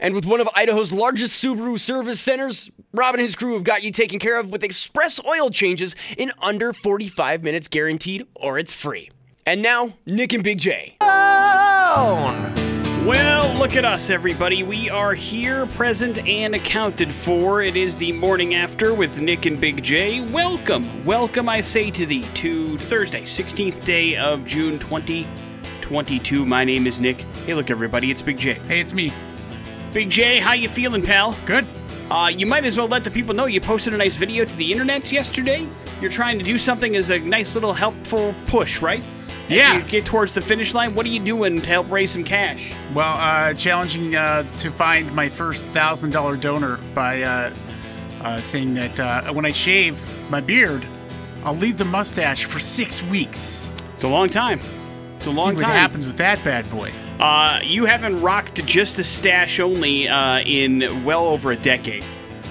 And with one of Idaho's largest Subaru service centers, Rob and his crew have got you taken care of with express oil changes in under 45 minutes guaranteed, or it's free. And now, Nick and Big J. Well, look at us, everybody. We are here, present, and accounted for. It is the morning after with Nick and Big J. Welcome, welcome, I say to thee, to Thursday, 16th day of June 2022. My name is Nick. Hey, look, everybody, it's Big J. Hey, it's me. Big J, how you feeling, pal? Good. Uh, you might as well let the people know you posted a nice video to the internets yesterday. You're trying to do something as a nice little helpful push, right? As Yeah. you get towards the finish line. What are you doing to help raise some cash? Well, uh, challenging uh, to find my first $1,000 donor by uh, uh, saying that uh, when I shave my beard, I'll leave the mustache for six weeks. It's a long time. It's a long See what time. happens with that bad boy. Uh, you haven't rocked just the stash only uh, in well over a decade.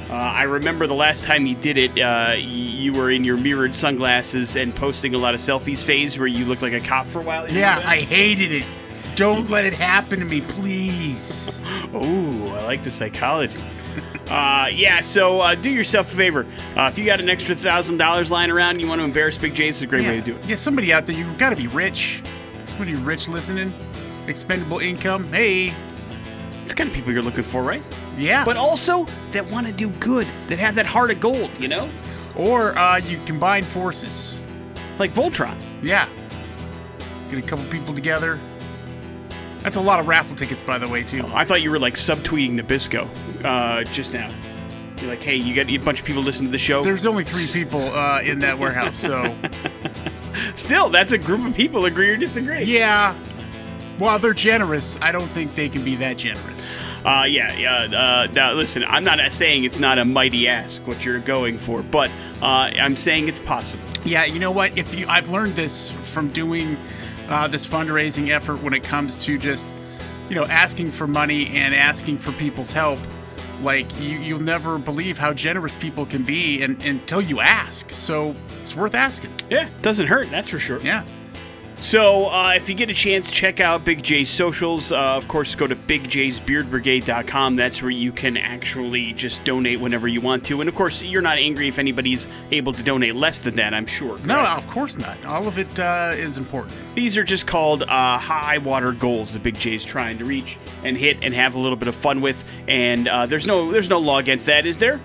Uh, I remember the last time you did it, uh, you were in your mirrored sunglasses and posting a lot of selfies phase where you looked like a cop for a while. You Yeah, I hated it. Don't let it happen to me, please. Ooh, I like the psychology. Uh, yeah, so uh, do yourself a favor. Uh, if you got an extra thousand dollars lying around and you want to embarrass Big James. It's a great way to do it. Yeah, somebody out there, you've got to be rich. Somebody rich listening. Expendable income. Hey, It's the kind of people you're looking for, right? yeah. But also that want to do good, that have that heart of gold, you know? or uh, you combine forces. Like Voltron. Yeah. Get a couple people together. That's a lot of raffle tickets, by the way, too. I thought you were like subtweeting Nabisco uh, just now. You're like, hey, you got a bunch of people listening to the show. There's only three people uh, in that warehouse, so Still, that's a group of people. Agree or disagree? yeah. While they're generous, I don't think they can be that generous. Uh, yeah, yeah. Uh, now, listen, I'm not saying it's not a mighty ask what you're going for, but uh, I'm saying it's possible. Yeah, you know what? If you, I've learned this from doing uh, this fundraising effort when it comes to just, you know, asking for money and asking for people's help. Like you, you'll never believe how generous people can be, and, until you ask. So it's worth asking. Yeah, doesn't hurt. That's for sure. Yeah. So, uh, if you get a chance, check out Big J's socials. Uh, of course, go to bigjsbeardbrigade.com. That's where you can actually just donate whenever you want to. And of course, you're not angry if anybody's able to donate less than that, I'm sure. No, of course not. All of it uh, is important. These are just called uh, high water goals that Big J's trying to reach and hit and have a little bit of fun with. And uh, there's no there's no law against that, is there?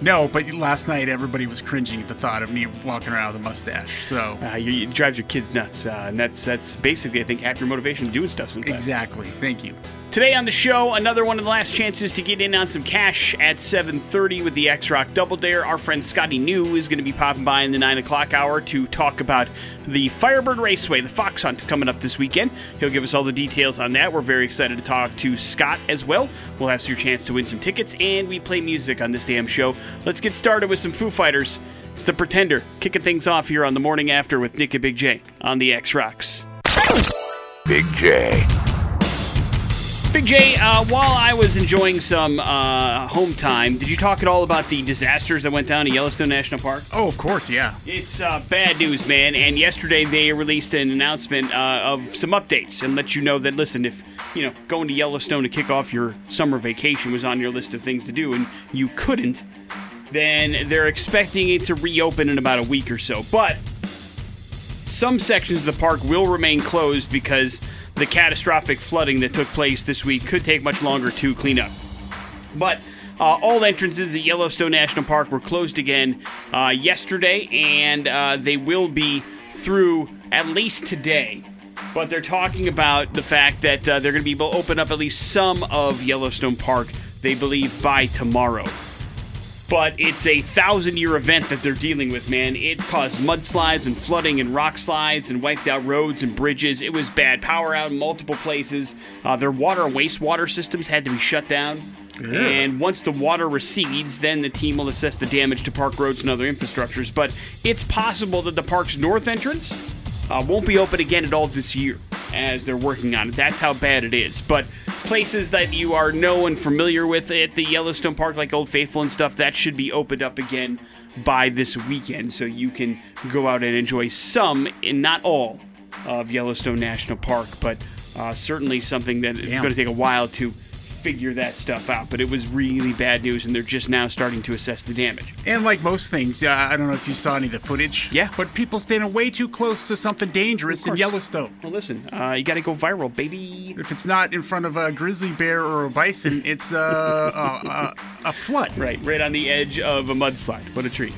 No, but last night everybody was cringing at the thought of me walking around with a mustache. So Uh, you, it drives your kids nuts, uh, and that's that's basically I think half your motivation to doing stuff sometimes. exactly. Thank you. Today on the show, another one of the last chances to get in on some cash at 7:30 with the X Rock Double Dare. Our friend Scotty New is going to be popping by in the nine o'clock hour to talk about the Firebird Raceway. The Fox Hunt is coming up this weekend. He'll give us all the details on that. We're very excited to talk to Scott as well. We'll have your chance to win some tickets, and we play music on this damn show. Let's get started with some Foo Fighters. It's the Pretender kicking things off here on the morning after with Nick and Big J on the X Rocks. Big J. Big J, uh, while I was enjoying some uh, home time, did you talk at all about the disasters that went down at Yellowstone National Park? Oh, of course, yeah. It's uh, bad news, man. And yesterday they released an announcement uh, of some updates and let you know that listen, if you know going to Yellowstone to kick off your summer vacation was on your list of things to do and you couldn't, then they're expecting it to reopen in about a week or so. But some sections of the park will remain closed because the catastrophic flooding that took place this week could take much longer to clean up. But uh, all entrances at Yellowstone National Park were closed again uh, yesterday, and uh, they will be through at least today. But they're talking about the fact that uh, they're going to be able to open up at least some of Yellowstone Park, they believe, by tomorrow. But it's a thousand year event that they're dealing with, man. It caused mudslides and flooding and rock slides and wiped out roads and bridges. It was bad power out in multiple places. Uh, their water and wastewater systems had to be shut down. And once the water recedes, then the team will assess the damage to park roads and other infrastructures. But it's possible that the park's north entrance uh, won't be open again at all this year as they're working on it. That's how bad it is. But places that you are know and familiar with at the Yellowstone Park, like Old Faithful and stuff, that should be opened up again by this weekend so you can go out and enjoy some and not all of Yellowstone National Park, but uh, certainly something that it's going to take a while to figure that stuff out. But it was really bad news, and they're just now starting to assess the damage. And like most things, uh, I don't know if you saw any of the footage. Yeah. But people standing way too close to something dangerous in. Yellowstone. Well, listen, uh, you got to go viral, baby. If it's not in front of a grizzly bear or a bison, it's uh, a, a, a flood. Right, right on the edge of a mudslide. What a treat.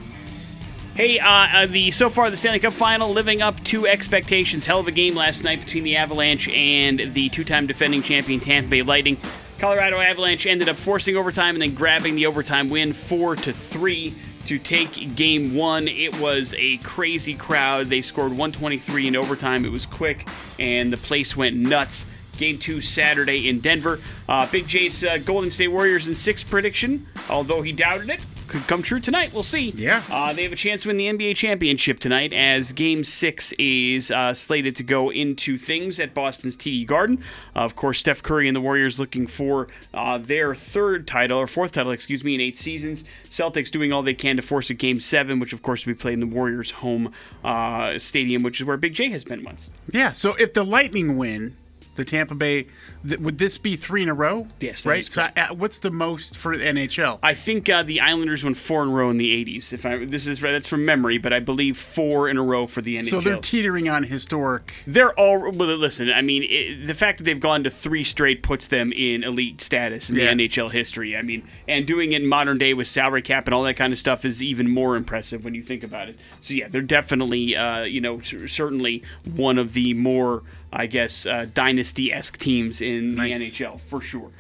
Hey, uh, uh, the so far the Stanley Cup final living up to expectations. Hell of a game last night between the Avalanche and the two-time defending champion Tampa Bay Lightning. Colorado Avalanche ended up forcing overtime and then grabbing the overtime win, four to three, to take Game One. It was a crazy crowd. They scored 123 in overtime. It was quick, and the place went nuts. Game two Saturday in Denver. Uh, Big J's uh, Golden State Warriors in six prediction, although he doubted it, could come true tonight. We'll see. Yeah. Uh, they have a chance to win the NBA championship tonight as Game Six is uh, slated to go into things at Boston's TD Garden. Uh, of course, Steph Curry and the Warriors looking for uh, their third title or fourth title, excuse me, in eight seasons. Celtics doing all they can to force a Game Seven, which of course will be played in the Warriors' home uh, stadium, which is where Big J has been once. Yeah. So if the Lightning win, the Tampa Bay, th- would this be three in a row? Yes, Right. So uh, what's the most for NHL? I think uh, the Islanders won four in a row in the '80s. If I this is that's from memory, but I believe four in a row for the NHL. So they're teetering on historic. They're all well. Listen, I mean, it, the fact that they've gone to three straight puts them in elite status in Yeah. the NHL history. I mean, and doing it in modern day with salary cap and all that kind of stuff is even more impressive when you think about it. So yeah, they're definitely, uh, you know, cer- certainly one of the more, I guess, uh, dynasty-esque teams in Nice. the NHL for sure.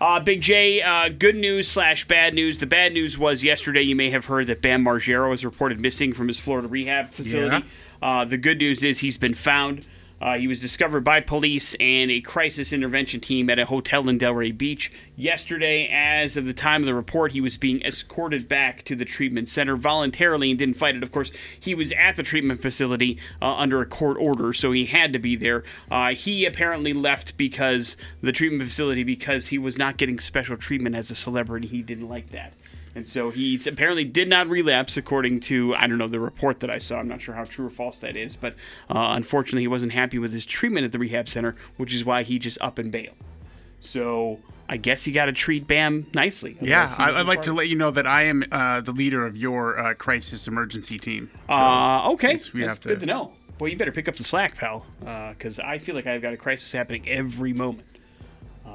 Uh, Big J, uh, good news slash bad news. The bad news was yesterday you may have heard that Bam Margera was reported missing from his Florida rehab facility. Uh, the good news is he's been found. Uh, he was discovered by police and a crisis intervention team at a hotel in Delray Beach yesterday. As of the time of the report, he was being escorted back to the treatment center voluntarily and didn't fight it. Of course, he was at the treatment facility uh, under a court order, so he had to be there. Uh, he apparently left because the treatment facility because he was not getting special treatment as a celebrity. He didn't like that. And so he apparently did not relapse, according to, I don't know, the report that I saw. I'm not sure how true or false that is, but uh, unfortunately, he wasn't happy with his treatment at the rehab center, which is why he just up and bailed. So I guess you got to treat Bam nicely. Yeah, I, I'd like to let you know that I am uh, the leader of your uh, crisis emergency team. So, Uh, okay, we that's have to- good to know. Well, you better pick up the slack, pal, because I feel like I've got a crisis happening every moment.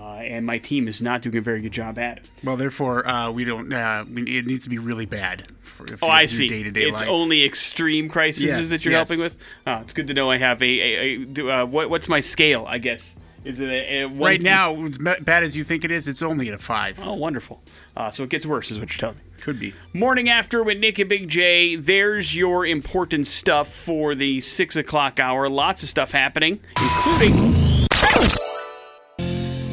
Uh, and my team is not doing a very good job at it. well, therefore, uh, we don't. Uh, we, it needs to be really bad. For, if Oh, I see. Day-to-day it's life. only extreme crises Yes, that you're yes. helping with. Oh, it's good to know I have a. a, a uh, what, what's my scale? I guess is it a, a right now, as bad as you think it is, it's only at a five. Oh, wonderful. Uh, so it gets worse, is what you're telling me. Could be. Morning after with Nick and Big J. There's your important stuff for the six o'clock hour. Lots of stuff happening, including.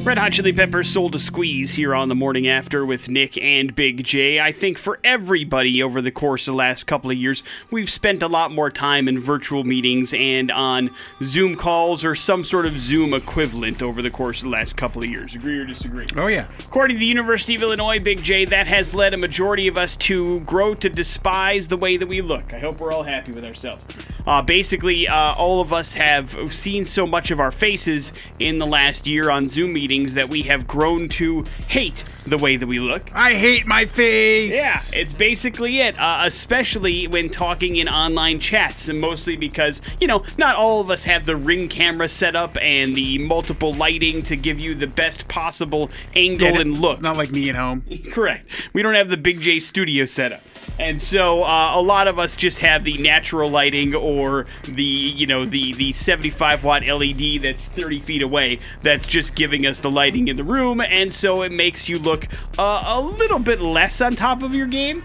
Red Hot Chili Peppers Soul to Squeeze here on the morning after with Nick and Big J. I think for everybody over the course of the last couple of years, we've spent a lot more time in virtual meetings and on Zoom calls or some sort of Zoom equivalent over the course of the last couple of years. Agree or disagree? Oh yeah. According to the University of Illinois, Big J, that has led a majority of us to grow to despise the way that we look. I hope we're all happy with ourselves. Uh, basically, uh, all of us have seen so much of our faces in the last year on Zoom meetings that we have grown to hate the way that we look. I hate my face. Yeah, it's basically it, uh, especially when talking in online chats, and mostly because, you know, not all of us have the ring camera set up and the multiple lighting to give you the best possible angle Yeah, and look. Not like me at home. Correct. We don't have the Big J studio setup. And so uh, a lot of us just have the natural lighting or the, you know, the, the 75 watt LED that's 30 feet away that's just giving us the lighting in the room. And so it makes you look look uh, a little bit less on top of your game.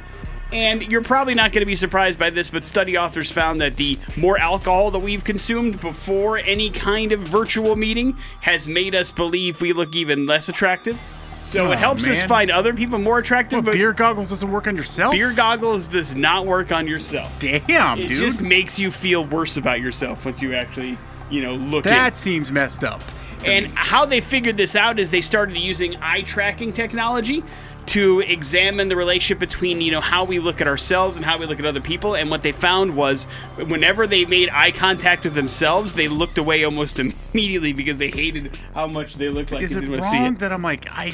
And you're probably not going to be surprised by this, but study authors found that the more alcohol that we've consumed before any kind of virtual meeting has made us believe we look even less attractive. So Oh, it helps us find other people more attractive, Well, but beer goggles doesn't work on yourself. beer goggles does not work on yourself. Damn, It dude. just makes you feel worse about yourself once you actually, you know, look in. that seems messed up. And how they figured this out is they started using eye tracking technology to examine the relationship between you know how we look at ourselves and how we look at other people and what they found was whenever they made eye contact with themselves they looked away almost immediately because they hated how much they looked like is they it didn't want see wrong it. that I'm like I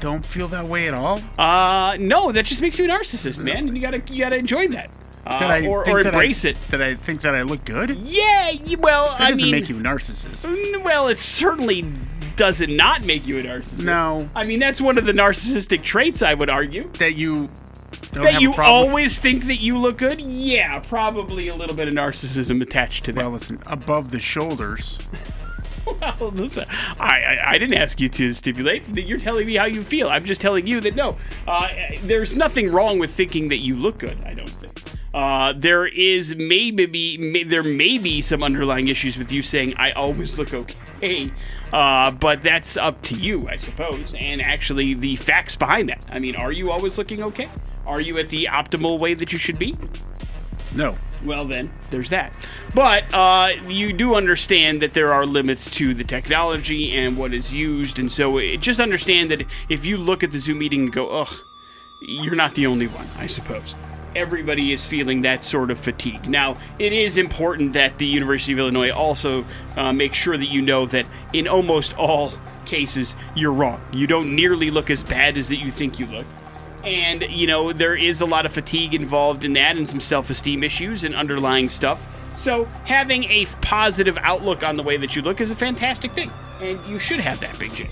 don't feel that way at all? uh no that just makes you a narcissist man you gotta you gotta enjoy that uh, that I or, think or that embrace I, it That I think that I look good. Yeah well i doesn't mean make you a narcissist. Well, it certainly does it not make you a narcissist. No. I mean, that's one of the narcissistic traits, I would argue. That you That have you always think that you look good? Yeah, probably a little bit of narcissism attached to that. Well, listen, above the shoulders. Well, listen, I, I, I didn't ask you to stipulate that you're telling me how you feel. I'm just telling you that no, uh, there's nothing wrong with thinking that you look good. I don't think. Uh, there is maybe may, there may be some underlying issues with you saying I always look okay, uh, but that's up to you, I suppose. And actually, the facts behind that. I mean, are you always looking okay? Are you at the optimal way that you should be? No. Well, then, there's that. But uh, you do understand that there are limits to the technology and what is used, and so it, just understand that if you look at the Zoom meeting and go, ugh, you're not the only one, I suppose. Everybody is feeling that sort of fatigue. Now, it is important that the University of Illinois also uh, make sure that you know that in almost all cases, you're wrong. You don't nearly look as bad as that you think you look. And, you know, there is a lot of fatigue involved in that and some self esteem issues and underlying stuff. So, having a positive outlook on the way that you look is a fantastic thing. And you should have that, Big J.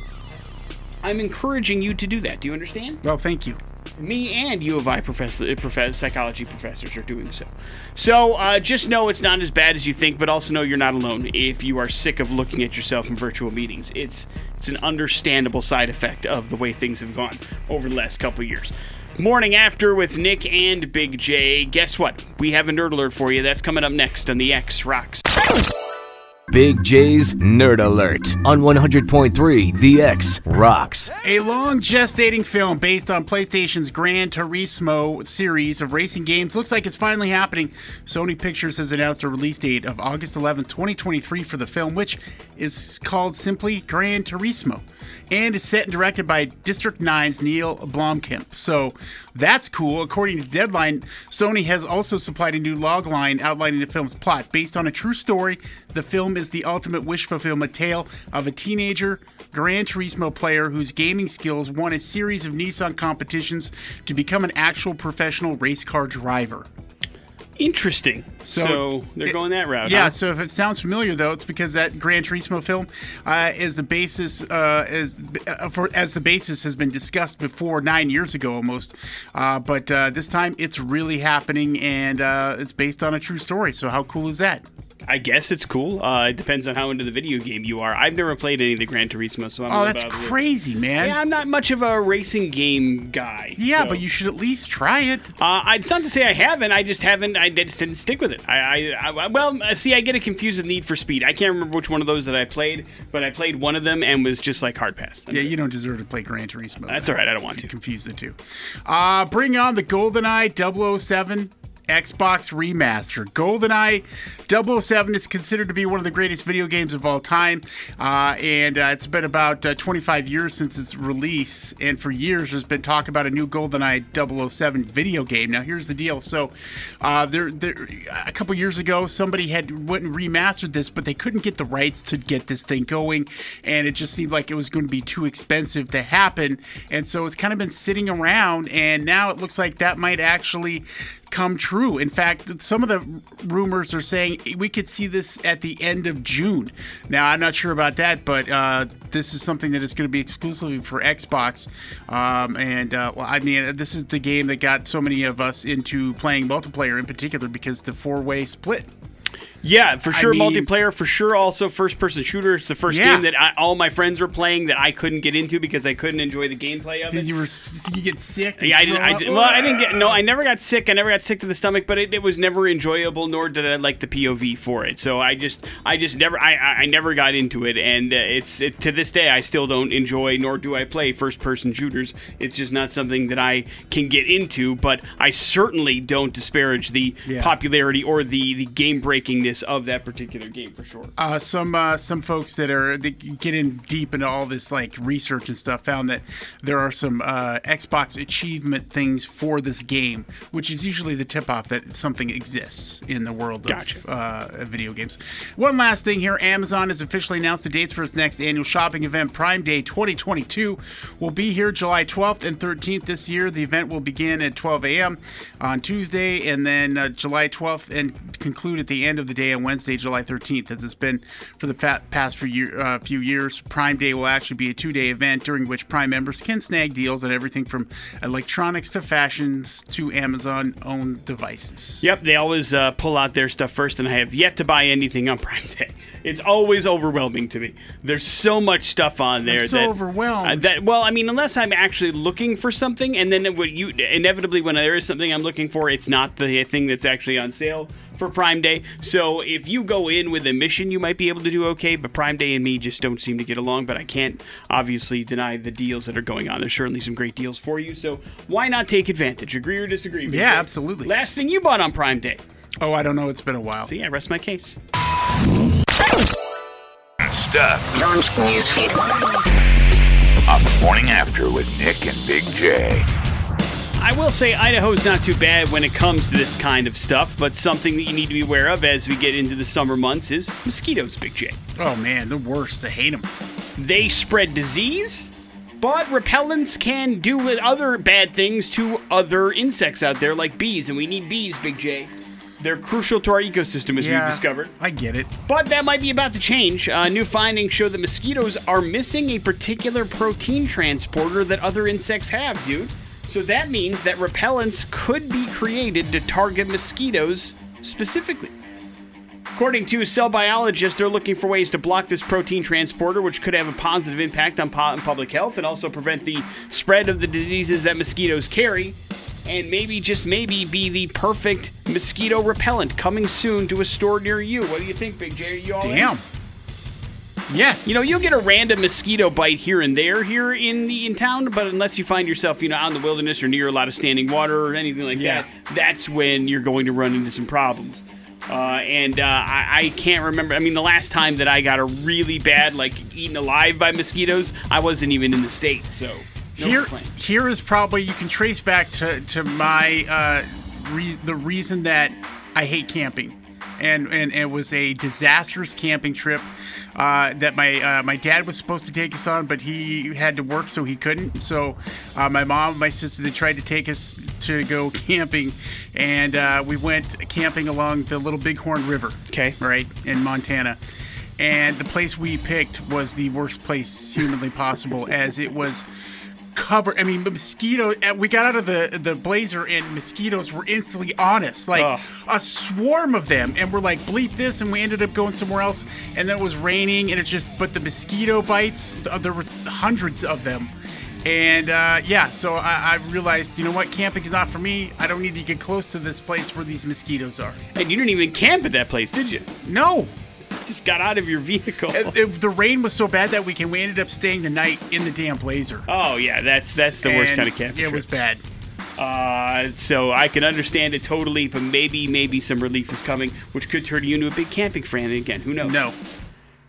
I'm encouraging you to do that. Do you understand? Well, thank you. Me and U of I professor, professor, psychology professors are doing so. So uh, just know it's not as bad as you think, but also know you're not alone if you are sick of looking at yourself in virtual meetings. It's it's an understandable side effect of the way things have gone over the last couple years. Morning after with Nick and Big J. Guess what? We have a nerd alert for you. That's coming up next on the X Rocks. Big J's Nerd Alert on 100.3 The X Rocks. A long gestating film based on PlayStation's Gran Turismo series of racing games looks like it's finally happening. Sony Pictures has announced a release date of August 11, 2023 for the film, which is called simply Gran Turismo and is set and directed by District 9's Neil Blomkamp. So that's cool. According to Deadline, Sony has also supplied a new log line outlining the film's plot. Based on a true story, the film is the ultimate wish fulfillment tale of a teenager Gran Turismo player whose gaming skills won a series of Nissan competitions to become an actual professional race car driver. Interesting. So, they're it- going that route. Yeah, huh? so if it sounds familiar though, it's because that Gran Turismo film uh, is the basis uh, is uh, for as the basis has been discussed before nine years ago almost, uh, but uh, this time it's really happening and uh, it's based on a true story. So how cool is that? I guess it's cool. Uh, it depends on how into the video game you are. I've never played any of the Gran Turismo, so I'm Oh, that's crazy, man. Yeah, I'm not much of a racing game guy. Yeah, so- but you should at least try it. Uh, it's not to say I haven't. I just haven't. I just didn't stick with it. I, I, I well, uh, see, I get it confused with Need for Speed. I can't remember which one of those that I played, but I played one of them and was just like hard pass. Yeah, you don't deserve to play Gran Turismo. That's all right. I don't want to. confuse the two. Uh, bring on the GoldenEye 007 Xbox remaster. GoldenEye 007 is considered to be one of the greatest video games of all time, uh, and uh, it's been about uh, 25 years since its release. And for years, there's been talk about a new GoldenEye 007 video game. Now, here's the deal. So, uh, there, there, a couple years ago, somebody had went and remastered this, but they couldn't get the rights to get this thing going, and it just seemed like it was going to be too expensive to happen. And so it's kind of been sitting around, and now it looks like that might actually come true. In fact, some of the rumors are saying we could see this at the end of June. Now, I'm not sure about that, but uh, this is something that is going to be exclusively for Xbox. Um, and uh, well, I mean, this is the game that got so many of us into playing multiplayer in particular because the four way split. Yeah, for I sure mean- multiplayer. For sure, also first person shooter. It's the first Yeah. game that I, all my friends were playing that I couldn't get into because I couldn't enjoy the gameplay of Did it. you, were, you get sick? Yeah, I didn't. I, did- well, I didn't get. No, I never got sick. I never got sick to the stomach, but it, it was never enjoyable. Nor did I like the POV for it. So I just, I just never, I, I I never got into it. And uh, it's, it, to this day, I still don't enjoy, nor do I play first-person shooters. It's just not something that I can get into. But I certainly don't disparage the Yeah. popularity or the the game breakingness of that particular game for sure. uh, some uh, some folks that are that get in deep into all this like research and stuff found that there are some uh, Xbox achievement things for this game, which is usually the tip off that something exists in the world of Gotcha. uh, video games. One last thing here: Amazon has officially announced the dates for its next annual shopping event, Prime Day 2022. Will be here July 12th and 13th this year. The event will begin at 12 a.m. on Tuesday, and then uh, July 12th and conclude at the end of the day on Wednesday, July 13th. As it's been for the past few, year, uh, few years, Prime Day will actually be a two-day event during which Prime members can snag deals on everything from electronics to fashions to Amazon-owned devices. Yep, they always uh, pull out their stuff first, and I have yet to buy anything on Prime Day. It's always overwhelming to me. There's so much stuff on there. so that, overwhelmed. uh, that well, I mean, unless I'm actually looking for something, and then would you inevitably when there is something I'm looking for, it's not the thing that's actually on sale for Prime Day. So if you go in with a mission, you might be able to do okay. But Prime Day and me just don't seem to get along. But I can't obviously deny the deals that are going on. There's certainly some great deals for you. So why not take advantage? Agree or disagree? Yeah, Jay? absolutely. Last thing you bought on Prime Day. Oh, I don't know. It's been a while. See, I rest my case. Stuff Launch newsfeed. on the morning after with Nick and Big J. I will say Idaho's not too bad when it comes to this kind of stuff, but something that you need to be aware of as we get into the summer months is mosquitoes, Big J. Oh man, the worst. I hate them. They spread disease, but repellents can do other bad things to other insects out there, like bees, and we need bees, Big J. They're crucial to our ecosystem, as we've discovered. I get it. But that might be about to change. Uh, new findings show that mosquitoes are missing a particular protein transporter that other insects have, dude. So that means that repellents could be created to target mosquitoes specifically. According to cell biologists, they're looking for ways to block this protein transporter, which could have a positive impact on public health and also prevent the spread of the diseases that mosquitoes carry. And maybe, just maybe, be the perfect mosquito repellent coming soon to a store near you. What do you think, Big J? Are you all in? Yes. You know, you'll get a random mosquito bite here and there here in the in town, but unless you find yourself, you know, out in the wilderness or near a lot of standing water or anything like Yeah. that, that's when you're going to run into some problems. Uh, and uh, I, I can't remember. I mean, the last time that I got a really bad, like eaten alive by mosquitoes, I wasn't even in the state. So no here, complaints. here is probably you can trace back to to my uh, re- the reason that I hate camping, and and it was a disastrous camping trip uh, that my uh, my dad was supposed to take us on, but he had to work, so he couldn't. So uh, my mom, and my sister, they tried to take us to go camping, and uh, we went camping along the Little Bighorn River. Okay. right in Montana. And the place we picked was the worst place humanly possible, as it was covered. I mean, mosquito. uh, We got out of the the blazer, and mosquitoes were instantly on us, like Ugh. a swarm of them. And we're like, bleep this, and we ended up going somewhere else. And then it was raining, and it just. But the mosquito bites, there were hundreds of them. And uh, yeah, so I, I realized, you know what, camping's not for me. I don't need to get close to this place where these mosquitoes are. And you didn't even camp at that place, did you? No, Just got out of your vehicle. It- it- the rain was so bad that weekend we ended up staying the night in the damn blazer. oh yeah, that's that's the worst kind of camping. It trip. was bad. Uh, so I can understand it totally, but maybe, maybe some relief is coming, which could turn you into a big camping fan again. Who knows? No.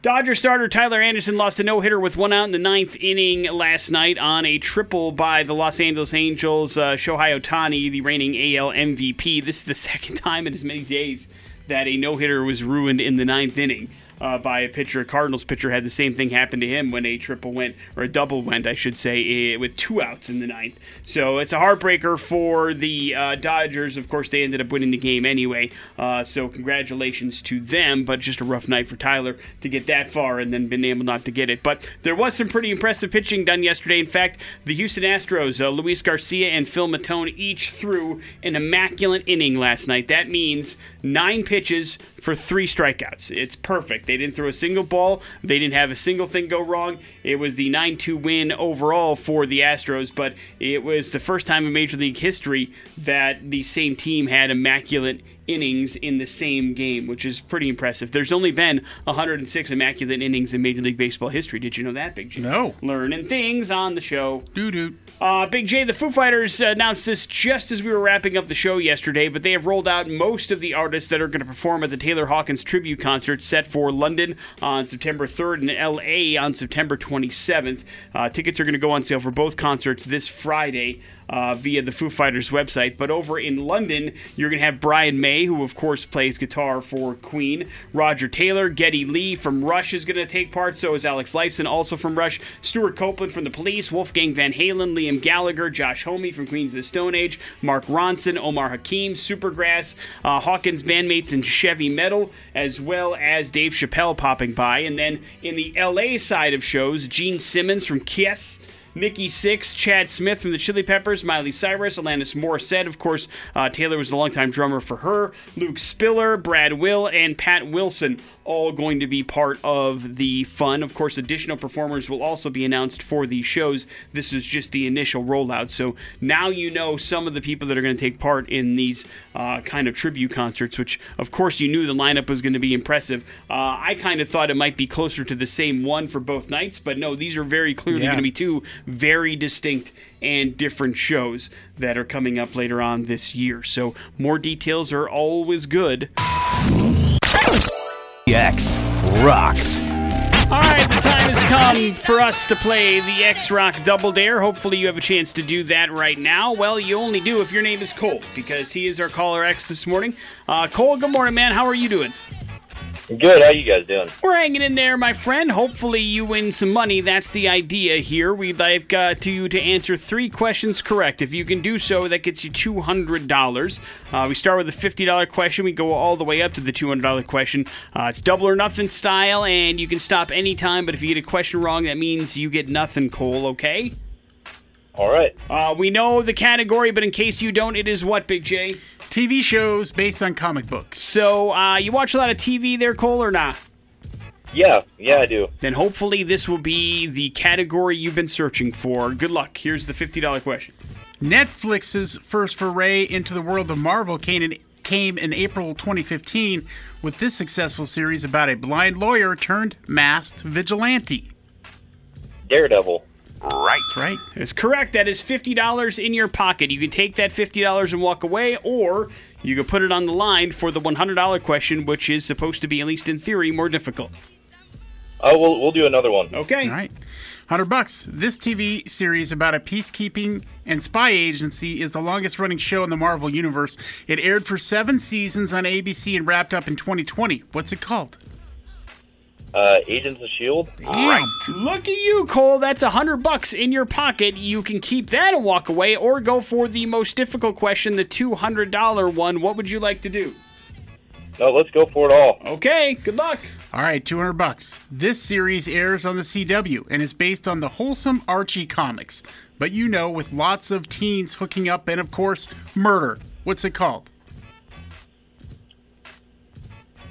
Dodger starter Tyler Anderson lost a no hitter with one out in the ninth inning last night on a triple by the Los Angeles Angels. Uh, Shohei Ohtani, the reigning AL MVP. This is the second time in as many days that a no hitter was ruined in the ninth inning. Uh, by a pitcher. A Cardinals pitcher had the same thing happen to him when a triple went, or a double went, I should say, with two outs in the ninth. So it's a heartbreaker for the uh, Dodgers. Of course, they ended up winning the game anyway. Uh, so congratulations to them, but just a rough night for Tyler to get that far and then been able not to get it. But there was some pretty impressive pitching done yesterday. In fact, the Houston Astros, uh, Luis Garcia and Phil Maton each threw an immaculate inning last night. That means nine pitches for three strikeouts. It's perfect. They didn't throw a single ball. They didn't have a single thing go wrong. It was the 9 2 win overall for the Astros, but it was the first time in Major League history that the same team had immaculate innings in the same game, which is pretty impressive. There's only been 106 immaculate innings in Major League Baseball history. Did you know that, Big J? No. Learning things on the show. Doo doo. Uh, Big J, the Foo Fighters announced this just as we were wrapping up the show yesterday, but they have rolled out most of the artists that are going to perform at the Taylor Hawkins tribute concert set for London on September 3rd and LA on September 27th. Uh, tickets are going to go on sale for both concerts this Friday. Uh, via the Foo Fighters website. But over in London, you're going to have Brian May, who of course plays guitar for Queen. Roger Taylor, Geddy Lee from Rush is going to take part. So is Alex Lifeson, also from Rush. Stewart Copeland from The Police, Wolfgang Van Halen, Liam Gallagher, Josh Homme from Queens of the Stone Age, Mark Ronson, Omar Hakim, Supergrass, uh, Hawkins bandmates in Chevy Metal, as well as Dave Chappelle popping by. And then in the LA side of shows, Gene Simmons from Kiss. Nikki Sixx, Chad Smith from the Chili Peppers, Miley Cyrus, Alanis Morissette. Of course, uh, Taylor was the longtime drummer for her. Luke Spiller, Brad Wilk, and Pat Wilson all going to be part of the fun. Of course, additional performers will also be announced for these shows. This is just the initial rollout. So now you know some of the people that are going to take part in these uh, kind of tribute concerts, which, of course, you knew the lineup was going to be impressive. Uh, I kind of thought it might be closer to the same one for both nights, but no, these are very clearly Yeah. going to be two very distinct and different shows that are coming up later on this year. So more details are always good. X rocks. All right, the time has come for us to play the X Rock Double Dare. Hopefully, you have a chance to do that right now. Well, you only do if your name is Cole, because he is our caller X this morning. Uh, Cole, good morning, man. How are you doing? Good. How you guys doing? We're hanging in there, my friend. Hopefully, you win some money. That's the idea here. We'd like uh, to you to answer three questions correct. If you can do so, that gets you two hundred dollars. Uh, we start with a fifty dollar question. We go all the way up to the two hundred dollar question. Uh, it's double or nothing style, and you can stop anytime. But if you get a question wrong, that means you get nothing, Cole. Okay. All right. Uh, we know the category, but in case you don't, it is what, Big J? TV shows based on comic books. So, uh, you watch a lot of TV there, Cole, or not? Yeah. Yeah, I do. Then hopefully this will be the category you've been searching for. Good luck. Here's the $50 question. Netflix's first foray into the world of Marvel came in, came in April 2015 with this successful series about a blind lawyer turned masked vigilante. Daredevil. Right. That's right. That's correct. That is $50 in your pocket. You can take that $50 and walk away, or you can put it on the line for the $100 question, which is supposed to be, at least in theory, more difficult. Oh, we'll we'll do another one. Okay. All right. 100 bucks. This TV series about a peacekeeping and spy agency is the longest running show in the Marvel universe. It aired for 7 seasons on ABC and wrapped up in 2020. What's it called? Uh, Agents of Shield. Damn. Look at you, Cole. That's a hundred bucks in your pocket. You can keep that and walk away, or go for the most difficult question, the two hundred dollar one. What would you like to do? No, let's go for it all. Okay, good luck. All right, 200 bucks. This series airs on the CW and is based on the wholesome Archie comics. But you know, with lots of teens hooking up and, of course, murder. What's it called?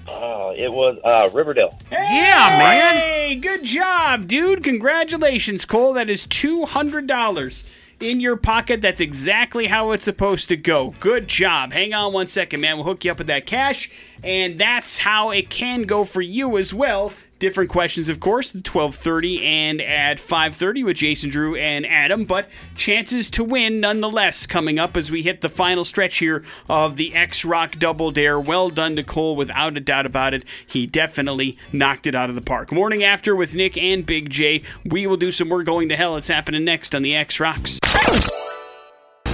Uh, it was uh, Riverdale. Yeah, man. Hey, good job, dude. Congratulations, Cole. That is two hundred dollars in your pocket. That's exactly how it's supposed to go. Good job. Hang on one second, man. We'll hook you up with that cash, and that's how it can go for you as well. Different questions, of course, at 12:30 and at 5:30 with Jason Drew and Adam, but chances to win nonetheless coming up as we hit the final stretch here of the X Rock Double Dare. Well done to Cole, without a doubt about it. He definitely knocked it out of the park. Morning after with Nick and Big J. We will do some We're Going to Hell. It's happening next on the X Rocks.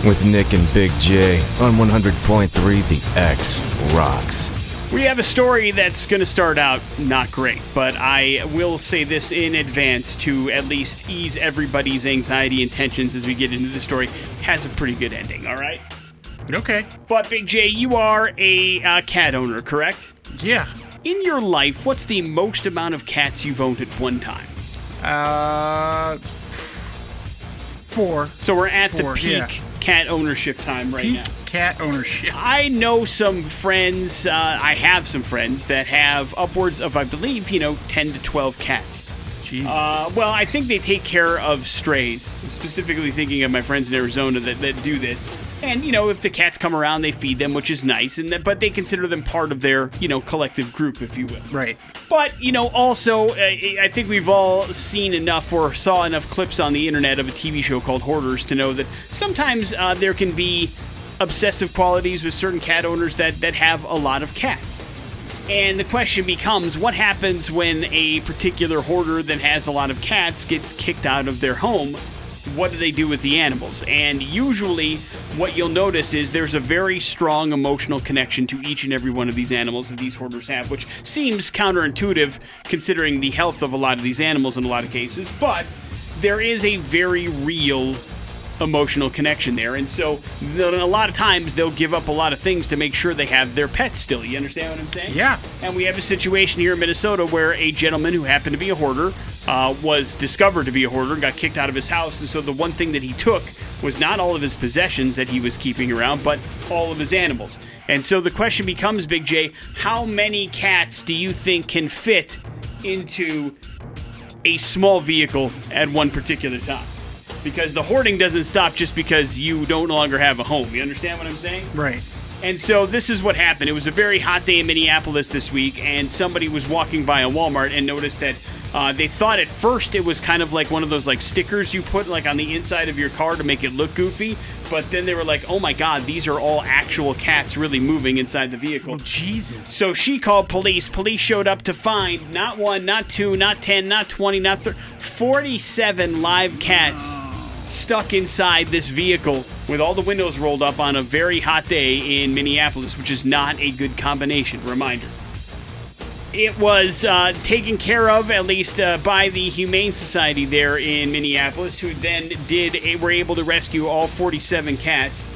With Nick and Big J on 100.3 The X rocks. We have a story that's going to start out not great, but I will say this in advance to at least ease everybody's anxiety and tensions as we get into the story. Has a pretty good ending, all right? Okay. But Big J, you are a uh, cat owner, correct? Yeah. In your life, what's the most amount of cats you've owned at one time? Uh, four. So we're at Four, the peak yeah. cat ownership time right Peak now. Cat ownership. I know some friends, uh, I have some friends that have upwards of, I believe, you know, 10 to 12 cats. Jesus. Uh, well, I think they take care of strays. I'm specifically thinking of my friends in Arizona that, that do this. And you know, if the cats come around, they feed them, which is nice. And that, but they consider them part of their you know collective group, if you will. right. But you know, also, uh, I think we've all seen enough or saw enough clips on the internet of a TV show called Hoarders to know that sometimes uh, there can be obsessive qualities with certain cat owners that that have a lot of cats. And the question becomes what happens when a particular hoarder that has a lot of cats gets kicked out of their home? What do they do with the animals? And usually, what you'll notice is there's a very strong emotional connection to each and every one of these animals that these hoarders have, which seems counterintuitive considering the health of a lot of these animals in a lot of cases. But there is a very real emotional connection there. And so, a lot of times, they'll give up a lot of things to make sure they have their pets still. You understand what I'm saying? Yeah. And we have a situation here in Minnesota where a gentleman who happened to be a hoarder uh, was discovered to be a hoarder and got kicked out of his house. And so, the one thing that he took was not all of his possessions that he was keeping around, but all of his animals. And so, the question becomes, Big J, how many cats do you think can fit into a small vehicle at one particular time? Because the hoarding doesn't stop just because you don't no longer have a home. You understand what I'm saying? Right. And so this is what happened. It was a very hot day in Minneapolis this week, and somebody was walking by a Walmart and noticed that uh, they thought at first it was kind of like one of those like stickers you put like on the inside of your car to make it look goofy. But then they were like, "Oh my God, these are all actual cats really moving inside the vehicle." Oh, Jesus. So she called police. Police showed up to find not one, not two, not 10, not 20, not 30, 47 live cats stuck inside this vehicle with all the windows rolled up on a very hot day in Minneapolis, which is not a good combination. Reminder. It was uh, taken care of, at least uh, by the Humane Society there in Minneapolis, who then did were able to rescue all 47 cats.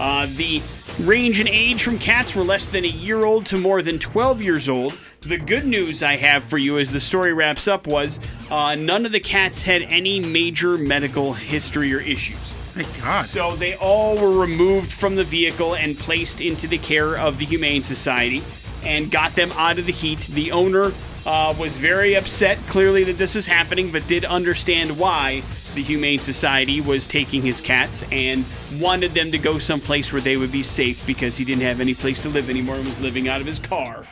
Uh, the range in age from cats were less than a year old to more than 12 years old. The good news I have for you as the story wraps up was uh, none of the cats had any major medical history or issues. Thank God. So they all were removed from the vehicle and placed into the care of the Humane Society and got them out of the heat. The owner uh, was very upset, clearly, that this was happening, but did understand why the Humane Society was taking his cats and wanted them to go someplace where they would be safe because he didn't have any place to live anymore and was living out of his car.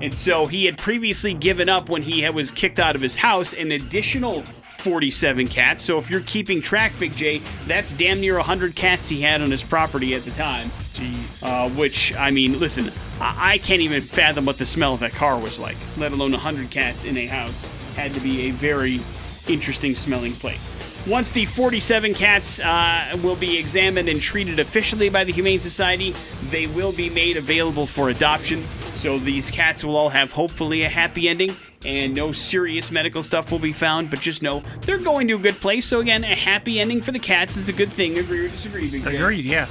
And so he had previously given up when he was kicked out of his house an additional 47 cats. So if you're keeping track, Big J, that's damn near 100 cats he had on his property at the time. Jeez. Uh, which, I mean, listen, I-, I can't even fathom what the smell of that car was like, let alone 100 cats in a house. Had to be a very interesting smelling place. Once the 47 cats uh, will be examined and treated officially by the Humane Society, they will be made available for adoption. So these cats will all have hopefully a happy ending and no serious medical stuff will be found, but just know they're going to a good place. So again, a happy ending for the cats is a good thing. Agree or disagree? Big? Agreed, yeah.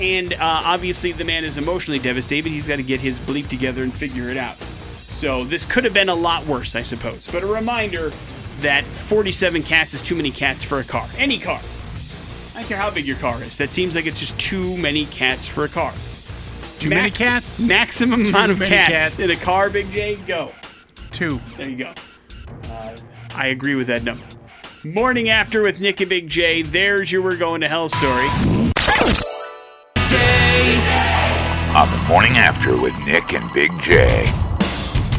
And uh, obviously, the man is emotionally devastated. He's got to get his bleep together and figure it out. So this could have been a lot worse, I suppose. But a reminder that 47 cats is too many cats for a car. Any car. I don't care how big your car is. That seems like it's just too many cats for a car. Too Ma- many cats? Maximum amount of many cats, cats. in a car, Big J. Go. Two. There you go. Uh, I agree with that number. Morning after with Nick and Big J. There's your We're Going to Hell story. On the morning after with Nick and Big J.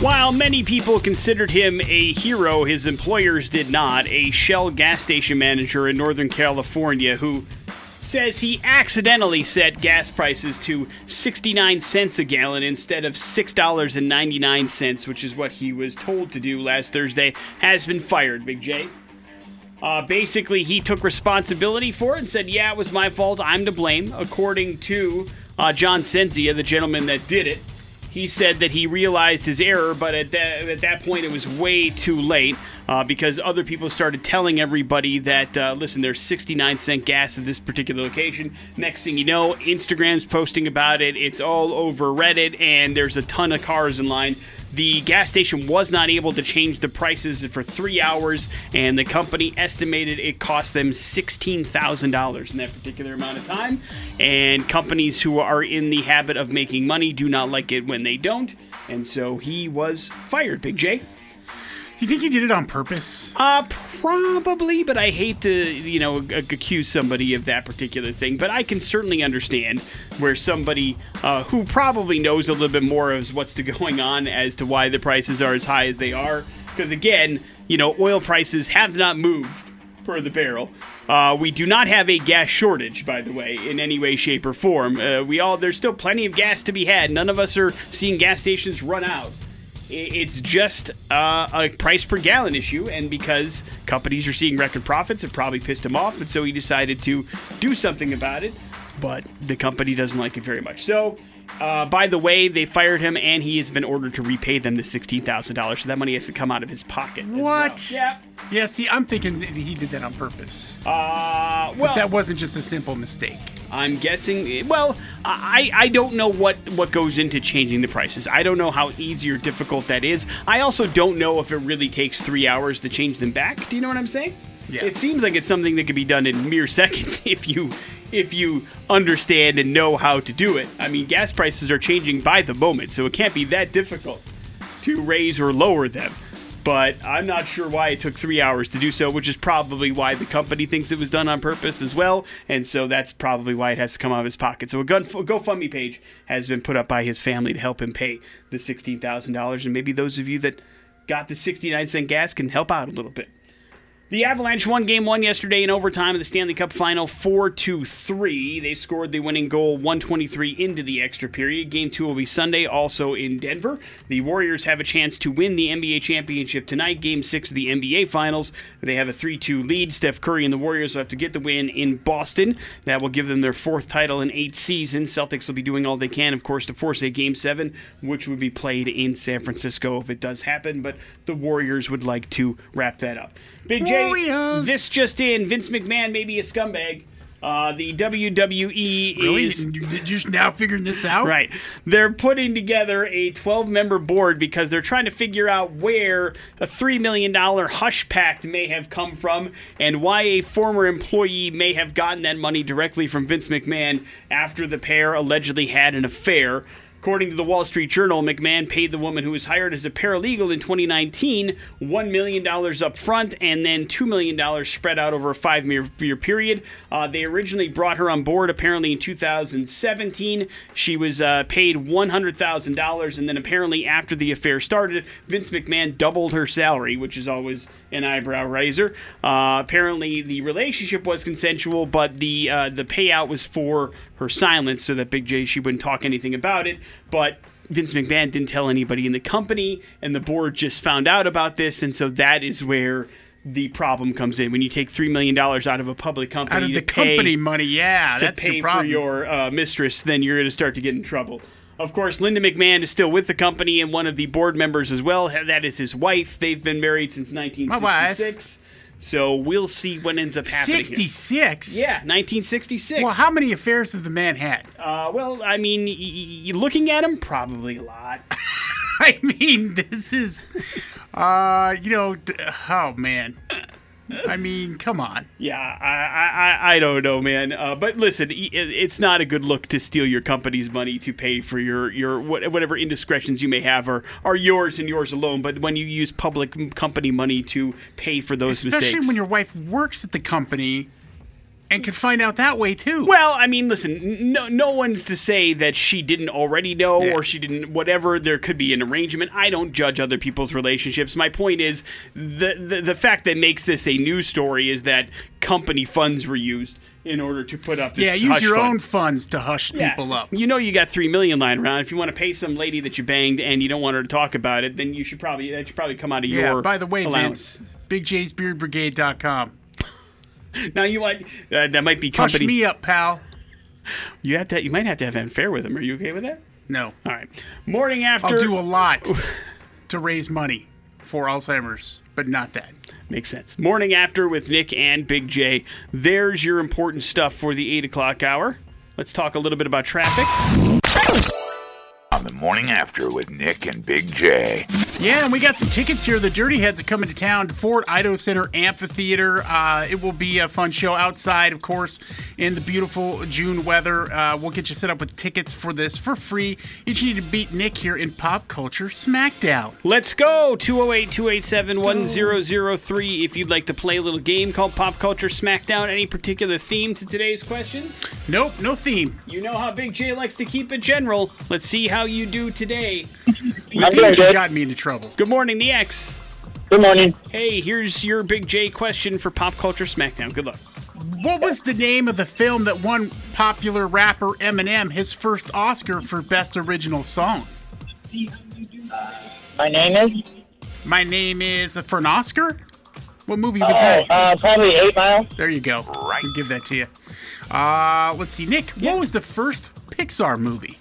While many people considered him a hero, his employers did not. A Shell gas station manager in Northern California who says he accidentally set gas prices to 69 cents a gallon instead of $6.99, which is what he was told to do last Thursday, has been fired, Big J. Uh, basically, he took responsibility for it and said, Yeah, it was my fault. I'm to blame. According to uh, John Senzia, the gentleman that did it, he said that he realized his error, but at that, at that point it was way too late uh, because other people started telling everybody that, uh, listen, there's 69 cent gas at this particular location. Next thing you know, Instagram's posting about it. It's all over Reddit, and there's a ton of cars in line. The gas station was not able to change the prices for three hours, and the company estimated it cost them $16,000 in that particular amount of time. And companies who are in the habit of making money do not like it when they don't. And so he was fired, Big J. You think he did it on purpose? Uh, probably, but I hate to, you know, ac- accuse somebody of that particular thing. But I can certainly understand where somebody uh, who probably knows a little bit more of what's going on as to why the prices are as high as they are. Because again, you know, oil prices have not moved per the barrel. Uh, we do not have a gas shortage, by the way, in any way, shape, or form. Uh, we all there's still plenty of gas to be had. None of us are seeing gas stations run out. It's just uh, a price per gallon issue, and because companies are seeing record profits, it probably pissed him off, and so he decided to do something about it. But the company doesn't like it very much. So, uh, by the way, they fired him, and he has been ordered to repay them the sixteen thousand dollars. So that money has to come out of his pocket. as well. What? Yeah. Yeah, see, I'm thinking he did that on purpose. Uh, well, but that wasn't just a simple mistake. I'm guessing. Well, I I don't know what what goes into changing the prices. I don't know how easy or difficult that is. I also don't know if it really takes three hours to change them back. Do you know what I'm saying? Yeah. It seems like it's something that could be done in mere seconds if you if you understand and know how to do it. I mean, gas prices are changing by the moment, so it can't be that difficult to raise or lower them. But I'm not sure why it took three hours to do so, which is probably why the company thinks it was done on purpose as well. And so that's probably why it has to come out of his pocket. So a GoFundMe page has been put up by his family to help him pay the $16,000. And maybe those of you that got the 69 cent gas can help out a little bit. The Avalanche won game one yesterday in overtime of the Stanley Cup final 4 2 3. They scored the winning goal 123 into the extra period. Game two will be Sunday, also in Denver. The Warriors have a chance to win the NBA championship tonight, game six of the NBA finals. They have a 3 2 lead. Steph Curry and the Warriors will have to get the win in Boston. That will give them their fourth title in eight seasons. Celtics will be doing all they can, of course, to force a game seven, which would be played in San Francisco if it does happen. But the Warriors would like to wrap that up. Big J, Warriors. this just in: Vince McMahon may be a scumbag. Uh, the WWE Really? is You- You're just now figuring this out? Right. They're putting together a 12 member board because they're trying to figure out where a $3 million hush pact may have come from and why a former employee may have gotten that money directly from Vince McMahon after the pair allegedly had an affair. According to the Wall Street Journal, McMahon paid the woman who was hired as a paralegal in 2019 $1 million up front and then $2 million spread out over a five year period. Uh, they originally brought her on board apparently in 2017. She was uh, paid $100,000, and then apparently after the affair started, Vince McMahon doubled her salary, which is always an eyebrow raiser. Uh, apparently, the relationship was consensual, but the uh, the payout was for her silence, so that Big J she wouldn't talk anything about it. But Vince McMahon didn't tell anybody in the company, and the board just found out about this, and so that is where the problem comes in. When you take three million dollars out of a public company Out of the pay- company money, yeah, to that's pay the problem. for your uh, mistress, then you're going to start to get in trouble. Of course, Linda McMahon is still with the company and one of the board members as well. That is his wife. They've been married since 1966. So we'll see what ends up happening. here. 66? Yeah, 1966. Well, how many affairs has the man had? Uh, well, I mean, y- y- y- looking at him, probably a lot. I mean, this is, uh, you know, d- oh man. I mean, come on. Yeah, I, I, I- don't know, man. Uh, but listen, it's not a good look to steal your company's money to pay for your your whatever indiscretions you may have are are yours and yours alone. But when you use public company money to pay for those Especially mistakes, especially when your wife works at the company and could find out that way too. Well, I mean, listen, no, no one's to say that she didn't already know Yeah. or she didn't, whatever. There could be an arrangement. I don't judge other people's relationships. My point is the, the, the fact that makes this a news story is that company funds were used in order to put up this yeah, use your fund. own funds to hush Yeah. people up. You know you got three million lying around. If you want to pay some lady that you banged and you don't want her to talk about it, then you should probably that should probably come out of Yeah, your. by the way, allowance. Vince, BigJ'sBeardBrigade.com. Now you might uh, that might be Hush company. me up, pal. You have to. You might have to have an affair with him. Are you okay with that? No. All right. Morning after. I'll do a lot to raise money for Alzheimer's, but not that. Makes sense. Morning after with Nick and Big J. There's your important stuff for the 8 o'clock hour. Let's talk a little bit about traffic. On the morning after with Nick and Big J. Yeah, and we got some tickets here. The Dirty Heads are coming to town, Ford Idaho Center Amphitheater. Uh, it will be a fun show outside, of course, in the beautiful June weather. Uh, we'll get you set up with tickets for this for free. You just need to beat Nick here in Pop Culture Smackdown. Let's go 208 287 1003 if you'd like to play a little game called Pop Culture Smackdown. Any particular theme to today's questions? Nope, no theme. You know how Big J likes to keep it general. Let's see how you do today. Doing got me into trouble. Good morning, the X. Good morning. Hey, here's your Big J question for Pop Culture Smackdown. Good luck. What was the name of the film that won popular rapper Eminem his first Oscar for Best Original Song? My name is My name is for an Oscar. What movie was that? uh, probably Eight Mile. There you go. Right. I'll give that to you. Uh, let's see, Nick. What was the first Pixar movie?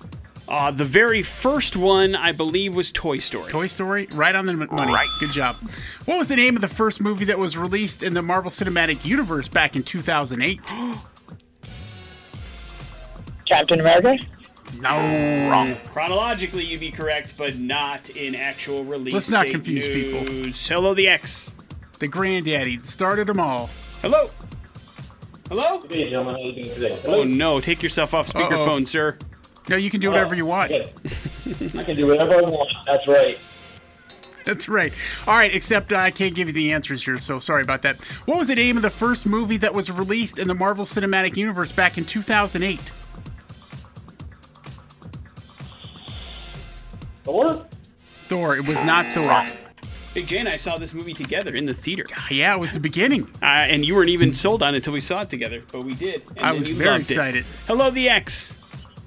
Uh, the very first one, I believe, was Toy Story. Toy Story. Right on the money. Right. Good job. What was the name of the first movie that was released in the Marvel Cinematic Universe back in 2008? Captain America. No. Wrong. Chronologically, you'd be correct, but not in actual release. Let's not date confuse people. Hello, the X. The granddaddy that started them all. Hello. Hello. Hey, gentlemen, how are you doing today? Oh no! Take yourself off speakerphone, sir. No, you can do whatever you want. I can do whatever I want. That's right. That's right. All right, except uh, I can't give you the answers here, so sorry about that. What was the name of the first movie that was released in the Marvel Cinematic Universe back in 2008? Thor? Thor. It was not Thor. Big J and I saw this movie together in the theater, Yeah, it was the beginning. uh, and you weren't even sold on it until we saw it together, but we did. and I was very loved it. excited. Hello, the X.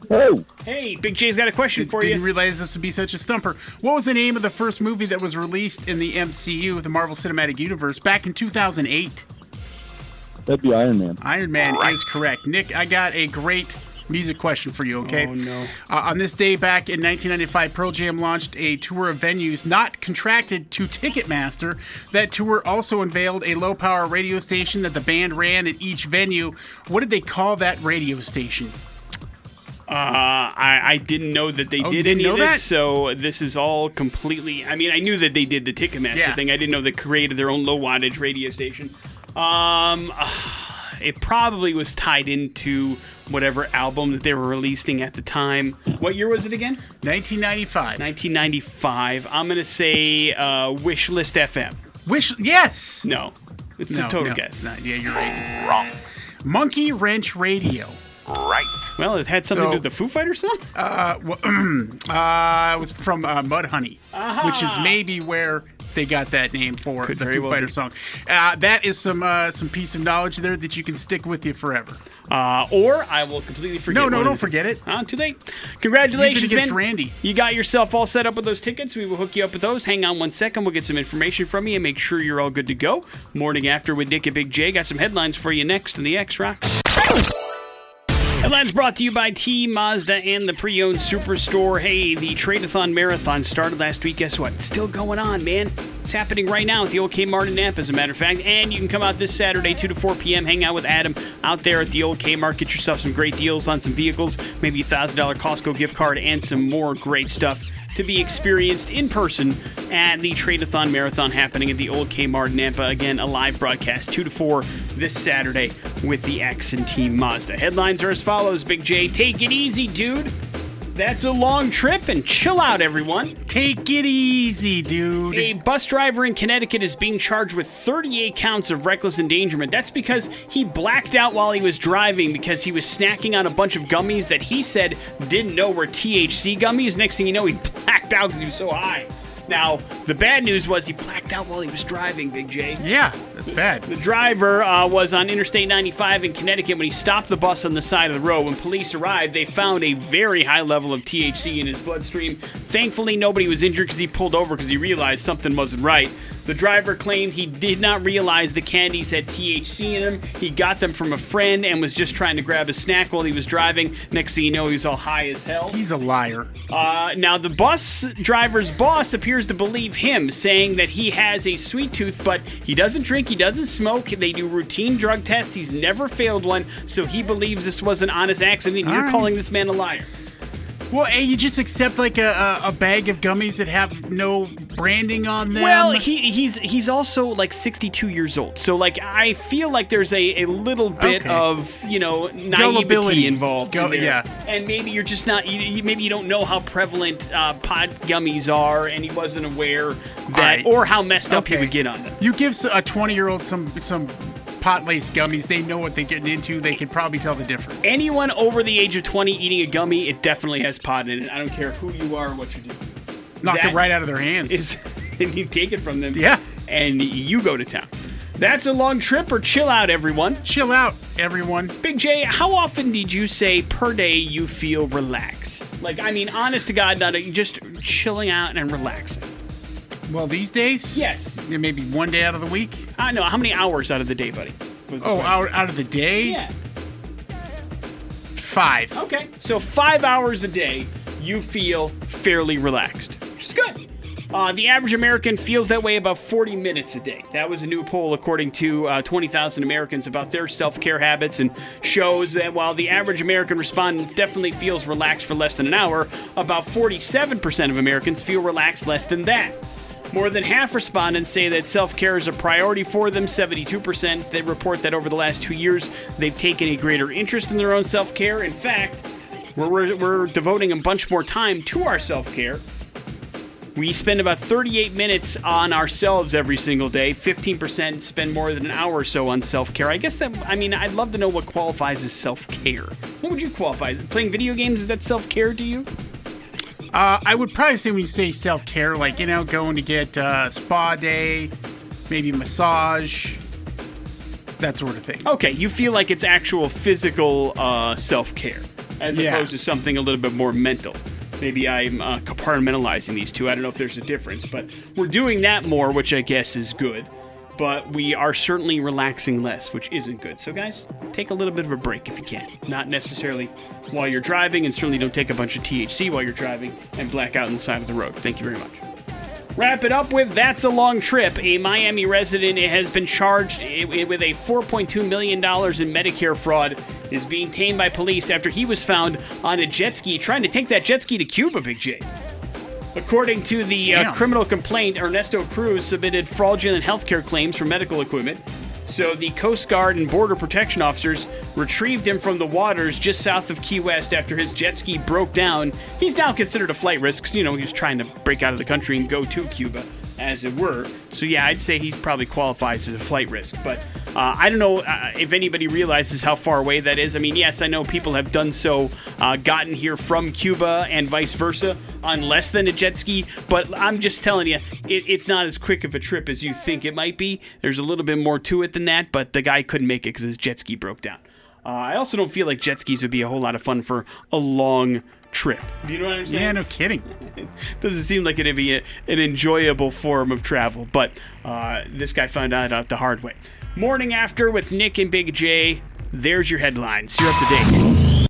Oh. Hey, Big J's got a question for you. Didn't you. realize this would be such a stumper. What was the name of the first movie that was released in the MCU, the Marvel Cinematic Universe, back in 2008? That'd be Iron Man. Iron Man is correct. Nick, I got a great music question for you, okay? Oh, no. Uh, on this day back in 1995, Pearl Jam launched a tour of venues not contracted to Ticketmaster. That tour also unveiled a low power radio station that the band ran at each venue. What did they call that radio station? Uh, I, I didn't know that they Oh, did any of this, that? so this is all completely. I mean, I knew that they did the Ticketmaster Yeah. thing. I didn't know they created their own low wattage radio station. Um, it probably was tied into whatever album that they were releasing at the time. What year was it again? 1995. 1995. I'm gonna say uh, Wishlist FM. Wish, yes! No, it's No, a total no, guess. it's not. Yeah, you're right. It's. Wrong. Monkey Wrench Radio. Right. Well, it had something to do with the Foo Fighters song. Uh, well, uh, it was from uh, Mudhoney, which is maybe where they got that name for Could the Foo well Fighter be. song. Uh, that is some uh, some piece of knowledge there that you can stick with you forever. Uh, or I will completely forget. No, no, don't forget it. Ah, too late. Congratulations, Use against man. Randy. You got yourself all set up with those tickets. We will hook you up with those. Hang on one second. We'll get some information from you and make sure you're all good to go. Morning after with Nick and Big J. Got some headlines for you next in the X Rocks. Headlines brought to you by T Mazda and the pre-owned superstore. Hey, the Tradeathon Marathon started last week. Guess what? Still going on, man. It's happening right now at the old Kmart in Nampa, as a matter of fact. And you can come out this Saturday, 2 to 4 p.m., hang out with Adam out there at the old Kmart. Get yourself some great deals on some vehicles, maybe a $1,000 Costco gift card, and some more great stuff to be experienced in person at the Tradeathon Marathon happening at the old Kmart Nampa. Again, a live broadcast, 2 to 4 this Saturday with the X and Team Mazda. Headlines are as follows Big J, take it easy, dude. That's a long trip and chill out, everyone. Take it easy, dude. A bus driver in Connecticut is being charged with 38 counts of reckless endangerment. That's because he blacked out while he was driving because he was snacking on a bunch of gummies that he said didn't know were THC gummies. Next thing you know, he blacked out because he was so high. Now, the bad news was he blacked out while he was driving, Big J. Yeah, that's bad. The driver uh, was on Interstate 95 in Connecticut when he stopped the bus on the side of the road. When police arrived, they found a very high level of THC in his bloodstream. Thankfully, nobody was injured because he pulled over because he realized something wasn't right. The driver claimed he did not realize the candies had THC in them. He got them from a friend and was just trying to grab a snack while he was driving. Next thing you know, he was all high as hell. He's a liar. Uh, now, the bus driver's boss appears to believe him, saying that he has a sweet tooth, but he doesn't drink, he doesn't smoke. They do routine drug tests. He's never failed one, so he believes this was an honest accident. You're right. calling this man a liar. Well, hey, you just accept like a, a, bag of gummies that have no branding on them. Well, he he's he's also like 62 years old, so like I feel like there's a, a little bit Okay. of you know naivety Gullibility. involved. Go- in there. yeah. and maybe you're just not. You, maybe you don't know how prevalent uh, pot gummies are, and he wasn't aware that, right. or how messed up he would get on them. you give a 20 year old some some pot laced gummies, they know what they're getting into. They can probably tell the difference. Anyone over the age of 20 eating a gummy, it definitely has pot in it. I don't care who you are or what you do. knock that it right out of their hands. Is and you take it from them, Yeah. and you go to town. That's a long trip, or chill out, everyone. Chill out, everyone. Big J, how often did you say per day you feel relaxed? Like, I mean, honest to God, not a, just chilling out and relaxing. Well, these days, Yes. yeah, maybe one day out of the week. I know. How many hours out of the day, buddy? was the Oh, question. out, out of the day, Yeah. five. Okay. So five hours a day, you feel fairly relaxed, which is good. Uh, the average American feels that way about 40 minutes a day. That was a new poll according to uh, 20,000 Americans about their self care habits and shows that while the average American respondent definitely feels relaxed for less than an hour, about 47% of Americans feel relaxed less than that. More than half respondents say that self care is a priority for them. 72% they report that over the last two years, they've taken a greater interest in their own self care. In fact, we're, we're, devoting a bunch more time to our self care. We spend about 38 minutes on ourselves every single day. 15% spend more than an hour or so on self care. I guess that, I mean, I'd love to know what qualifies as self care. What would you qualify? Playing video games, is that self care to you? Uh, I would probably say when you say self care, like you know, going to get uh, spa day, maybe massage, that sort of thing. Okay, you feel like it's actual physical uh, self care as Yeah. opposed to something a little bit more mental. Maybe I'm uh, compartmentalizing these two. I don't know if there's a difference, but we're doing that more, which I guess is good. But we are certainly relaxing less, which isn't good. So, guys, take a little bit of a break if you can. Not necessarily while you're driving, and certainly don't take a bunch of THC while you're driving and black out on the side of the road. Thank you very much. Wrap it up with That's a Long Trip. A Miami resident has been charged with a $4.2 million in Medicare fraud, is being tamed by police after he was found on a jet ski trying to take that jet ski to Cuba, Big J. According to the uh, criminal complaint, Ernesto Cruz submitted fraudulent healthcare claims for medical equipment. So the Coast Guard and Border Protection officers retrieved him from the waters just south of Key West after his jet ski broke down. He's now considered a flight risk 'cause, you know, he was trying to break out of the country and go to Cuba, as it were. So yeah, I'd say he probably qualifies as a flight risk. But uh, I don't know uh, if anybody realizes how far away that is. I mean, yes, I know people have done so, uh, gotten here from Cuba and vice versa on less than a jet ski, but I'm just telling you, it, it's not as quick of a trip as you think it might be. There's a little bit more to it than that, but the guy couldn't make it because his jet ski broke down. Uh, I also don't feel like jet skis would be a whole lot of fun for a long trip. Do you know what I'm saying? Yeah, no kidding. doesn't seem like it'd be a, an enjoyable form of travel, but uh, this guy found out, out the hard way. Morning after with Nick and Big J. There's your headlines. You're up to date.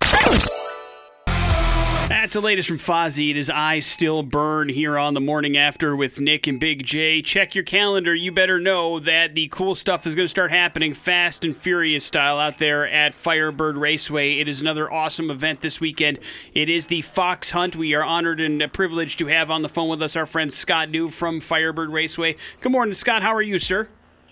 That's the latest from Fozzy. It is I Still Burn here on the morning after with Nick and Big J. Check your calendar. You better know that the cool stuff is going to start happening fast and furious style out there at Firebird Raceway. It is another awesome event this weekend. It is the Fox Hunt. We are honored and privileged to have on the phone with us our friend Scott New from Firebird Raceway. Good morning, Scott. How are you, sir?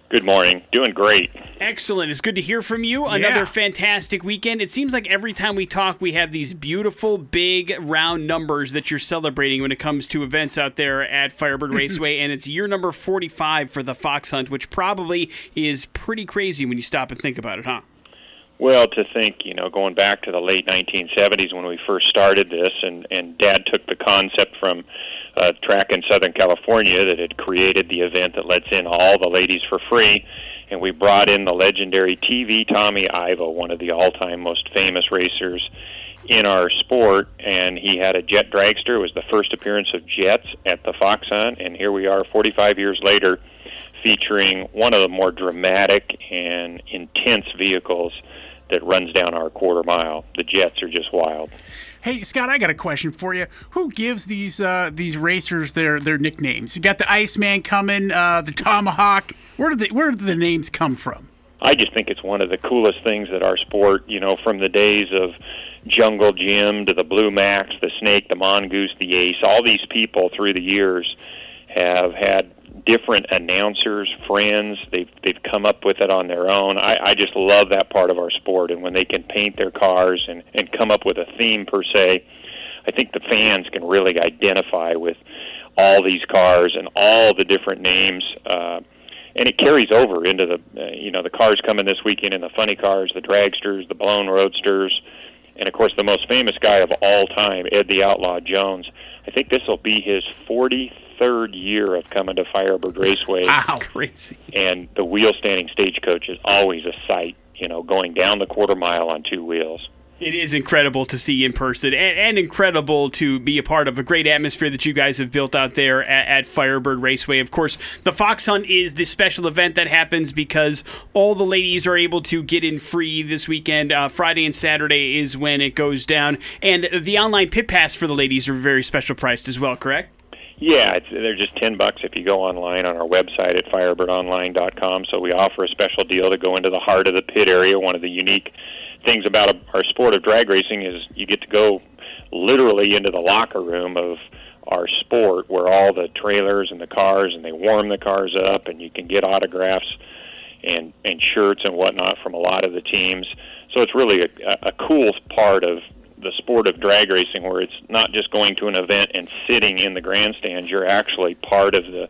Good morning. Doing great. Excellent. It's good to hear from you. Another fantastic weekend. It seems like every time we talk, we have these beautiful, big, round numbers that you're celebrating when it comes to events out there at Firebird Raceway. And it's year number 45 for the Fox Hunt, which probably is pretty crazy when you stop and think about it, huh? Well, to think, you know, going back to the late 1970s when we first started this, and and Dad took the concept from a track in Southern California that had created the event that lets in all the ladies for free, and we brought in the legendary TV Tommy Ivo, one of the all-time most famous racers in our sport, and he had a jet dragster. It was the first appearance of jets at the Fox Hunt, and here we are, 45 years later featuring one of the more dramatic and intense vehicles that runs down our quarter mile. The jets are just wild. Hey Scott, I got a question for you. Who gives these uh, these racers their their nicknames? You got the Iceman coming, uh, the Tomahawk. Where do the where do the names come from? I just think it's one of the coolest things that our sport, you know, from the days of Jungle Jim to the Blue Max, the Snake, the Mongoose, the Ace, all these people through the years have had different announcers, friends. They've they've come up with it on their own. I, I just love that part of our sport, and when they can paint their cars and and come up with a theme per se, I think the fans can really identify with all these cars and all the different names. Uh, and it carries over into the uh, you know the cars coming this weekend in the funny cars, the dragsters, the blown roadsters, and of course the most famous guy of all time, Ed the Outlaw Jones. I think this will be his 43rd year of coming to Firebird Raceway. Wow, crazy! And the wheel standing stagecoach is always a sight. You know, going down the quarter mile on two wheels. It is incredible to see in person and, and, incredible to be a part of a great atmosphere that you guys have built out there at, at, Firebird Raceway. Of course, the Fox Hunt is the special event that happens because all the ladies are able to get in free this weekend. Uh, Friday and Saturday is when it goes down. And the online pit pass for the ladies are very special priced as well, correct? Yeah, they're just ten bucks if you go online on our website at firebirdonline.com. So we offer a special deal to go into the heart of the pit area. One of the unique things about our sport of drag racing is you get to go literally into the locker room of our sport where all the trailers and the cars and they warm the cars up and you can get autographs and and shirts and whatnot from a lot of the teams. So it's really a, a cool part of the sport of drag racing where it's not just going to an event and sitting in the grandstands you're actually part of the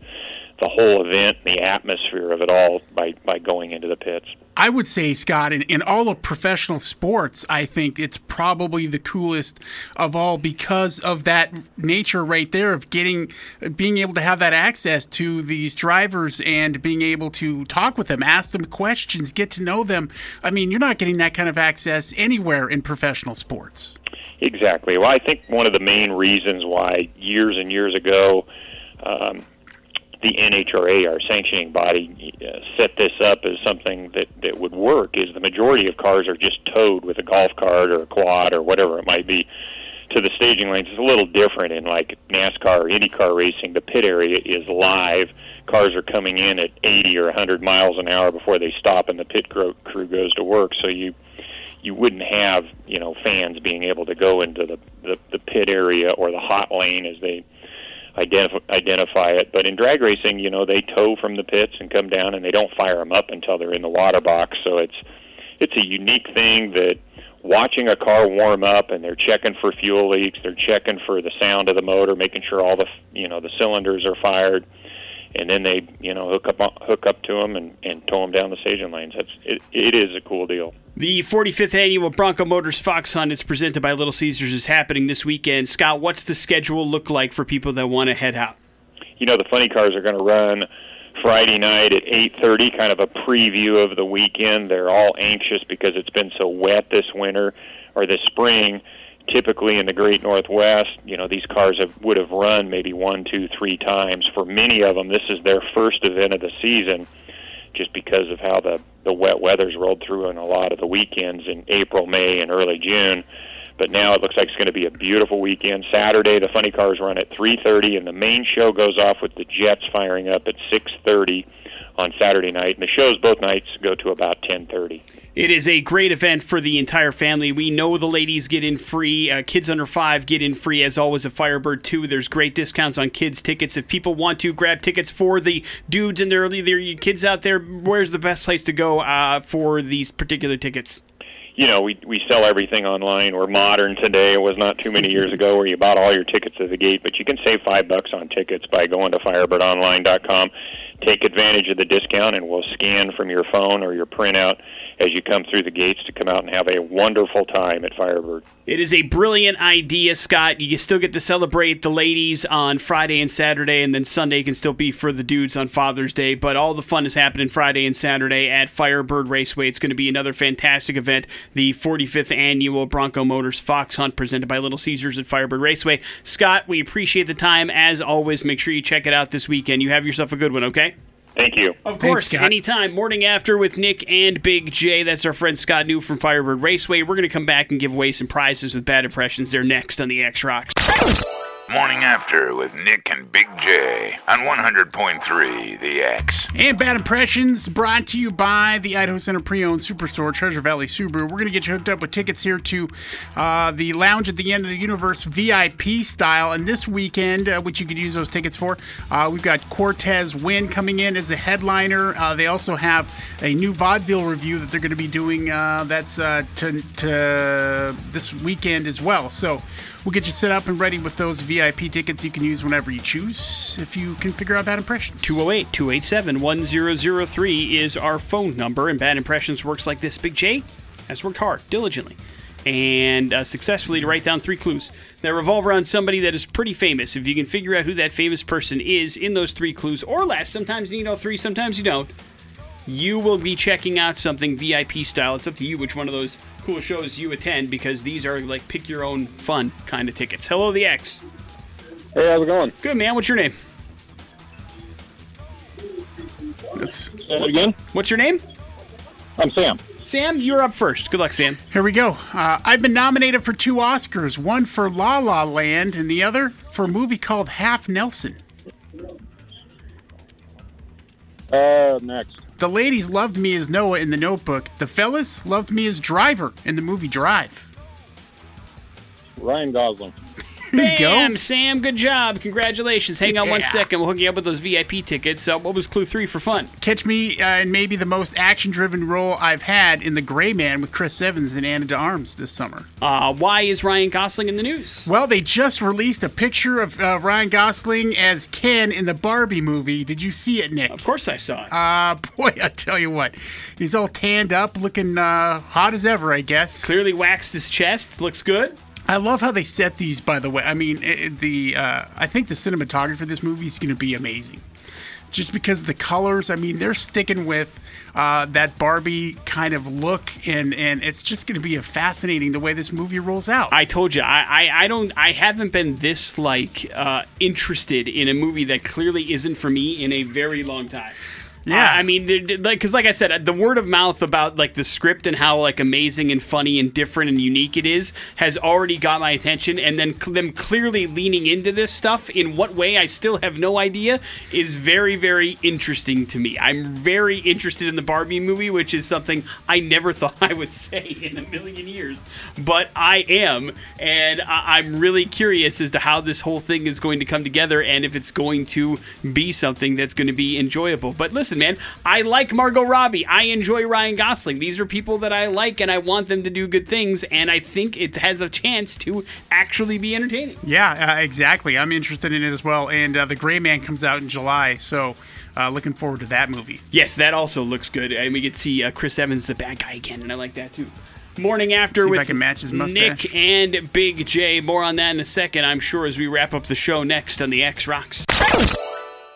the whole event, the atmosphere of it all by, by going into the pits. I would say, Scott, in, in all of professional sports, I think it's probably the coolest of all because of that nature right there of getting, being able to have that access to these drivers and being able to talk with them, ask them questions, get to know them. I mean, you're not getting that kind of access anywhere in professional sports. Exactly. Well, I think one of the main reasons why years and years ago, um, the NHRA, our sanctioning body, uh, set this up as something that, that would work is the majority of cars are just towed with a golf cart or a quad or whatever it might be to the staging lanes. It's a little different in like NASCAR or IndyCar racing. The pit area is live. Cars are coming in at 80 or 100 miles an hour before they stop and the pit crew goes to work. So you you wouldn't have you know fans being able to go into the, the the pit area or the hot lane as they identify, identify it. But in drag racing, you know, they tow from the pits and come down, and they don't fire them up until they're in the water box. So it's it's a unique thing that watching a car warm up and they're checking for fuel leaks, they're checking for the sound of the motor, making sure all the you know the cylinders are fired and then they you know hook up hook up to them and, and tow them down the staging lanes. That's it, it is a cool deal. The 45th annual Bronco Motors Fox Hunt is presented by Little Caesars is happening this weekend. Scott, what's the schedule look like for people that want to head out? You know the funny cars are going to run Friday night at 8:30, kind of a preview of the weekend. They're all anxious because it's been so wet this winter or this spring typically in the Great Northwest, you know, these cars have, would have run maybe one, two, three times. For many of them, this is their first event of the season, just because of how the the wet weather's rolled through on a lot of the weekends in April, May, and early June. But now it looks like it's going to be a beautiful weekend. Saturday, the funny cars run at 3:30, and the main show goes off with the Jets firing up at 6:30 on Saturday night. And the shows both nights go to about 10:30. It is a great event for the entire family. We know the ladies get in free. Uh, kids under five get in free, as always, at Firebird 2. There's great discounts on kids' tickets. If people want to grab tickets for the dudes and their, their kids out there, where's the best place to go uh, for these particular tickets? You know, we we sell everything online. We're modern today. It was not too many years ago where you bought all your tickets at the gate, but you can save five bucks on tickets by going to firebirdonline.com. Take advantage of the discount, and we'll scan from your phone or your printout as you come through the gates to come out and have a wonderful time at Firebird. It is a brilliant idea, Scott. You still get to celebrate the ladies on Friday and Saturday, and then Sunday can still be for the dudes on Father's Day. But all the fun is happening Friday and Saturday at Firebird Raceway. It's going to be another fantastic event, the 45th annual Bronco Motors Fox Hunt presented by Little Caesars at Firebird Raceway. Scott, we appreciate the time as always. Make sure you check it out this weekend. You have yourself a good one, okay? Thank you. Of course, Scott. anytime. Morning after with Nick and Big J. That's our friend Scott New from Firebird Raceway. We're going to come back and give away some prizes with bad impressions. They're next on the X Rocks. Morning After with Nick and Big J on 100.3 The X. And Bad Impressions brought to you by the Idaho Center Pre-Owned Superstore, Treasure Valley Subaru. We're going to get you hooked up with tickets here to uh, the Lounge at the End of the Universe VIP style. And this weekend, uh, which you could use those tickets for, uh, we've got Cortez Win coming in as a headliner. Uh, they also have a new vaudeville revue that they're going to be doing uh, that's uh, to, to this weekend as well. So we'll get you set up and ready with those VIP tickets you can use whenever you choose if you can figure out Bad Impressions. 208 287 1003 is our phone number, and Bad Impressions works like this. Big J has worked hard, diligently, and uh, successfully to write down three clues that revolve around somebody that is pretty famous. If you can figure out who that famous person is in those three clues or less, sometimes you need all three, sometimes you don't, you will be checking out something VIP style. It's up to you which one of those cool shows you attend because these are like pick your own fun kind of tickets. Hello, the X. Hey, how's it going? Good man. What's your name? That's Say it again. What's your name? I'm Sam. Sam, you're up first. Good luck, Sam. Here we go. Uh, I've been nominated for two Oscars, one for La La Land and the other for a movie called Half Nelson. Uh, next. The ladies loved me as Noah in The Notebook. The fellas loved me as Driver in the movie Drive. Ryan Gosling. There you go. Sam, good job. Congratulations. Hang on one Yeah. second. We'll hook you up with those VIP tickets. Uh, what was clue three for fun? Catch me uh, in maybe the most action-driven role I've had in The Gray Man with Chris Evans and Ana de Armas this summer. Uh, why is Ryan Gosling in the news? Well, they just released a picture of uh, Ryan Gosling as Ken in the Barbie movie. Did you see it, Nick? Of course I saw it. Uh, boy, I tell you what, he's all tanned up, looking uh, hot as ever, I guess. Clearly waxed his chest. Looks good. I love how they set these. By the way, I mean it, it- the. Uh, I think the cinematography of this movie is going to be amazing, just because the colors. I mean, they're sticking with uh, that Barbie kind of look, and and it's just going to be a fascinating the way this movie rolls out. I told you, I, I, I don't, I haven't been this like uh, interested in a movie that clearly isn't for me in a very long time. Yeah. I, mean, like, because like I said, the word of mouth about like the script and how like amazing and funny and different and unique it is has already got my attention, and then cl- them clearly leaning into this stuff in what way I still have no idea is very, very interesting to me. I'm very interested in the Barbie movie, which is something I never thought I would say in a million years, but I am, and I- I'm really curious as to how this whole thing is going to come together and if it's going to be something that's going to be enjoyable. But listen, man, I like Margot Robbie. I enjoy Ryan Gosling. These are people that I like, and I want them to do good things, and I think it has a chance to actually be entertaining. yeah, uh, exactly. I'm interested in it as well. And uh, the Gray Man comes out in July, so uh, looking forward to that movie. Yes, that also looks good. And we get to see uh, Chris Evans, the bad guy again, and I like that too. Morning after See with I can match his mustache. Nick and Big J. More on that in a second, I'm sure, as we wrap up the show next on the X Rocks.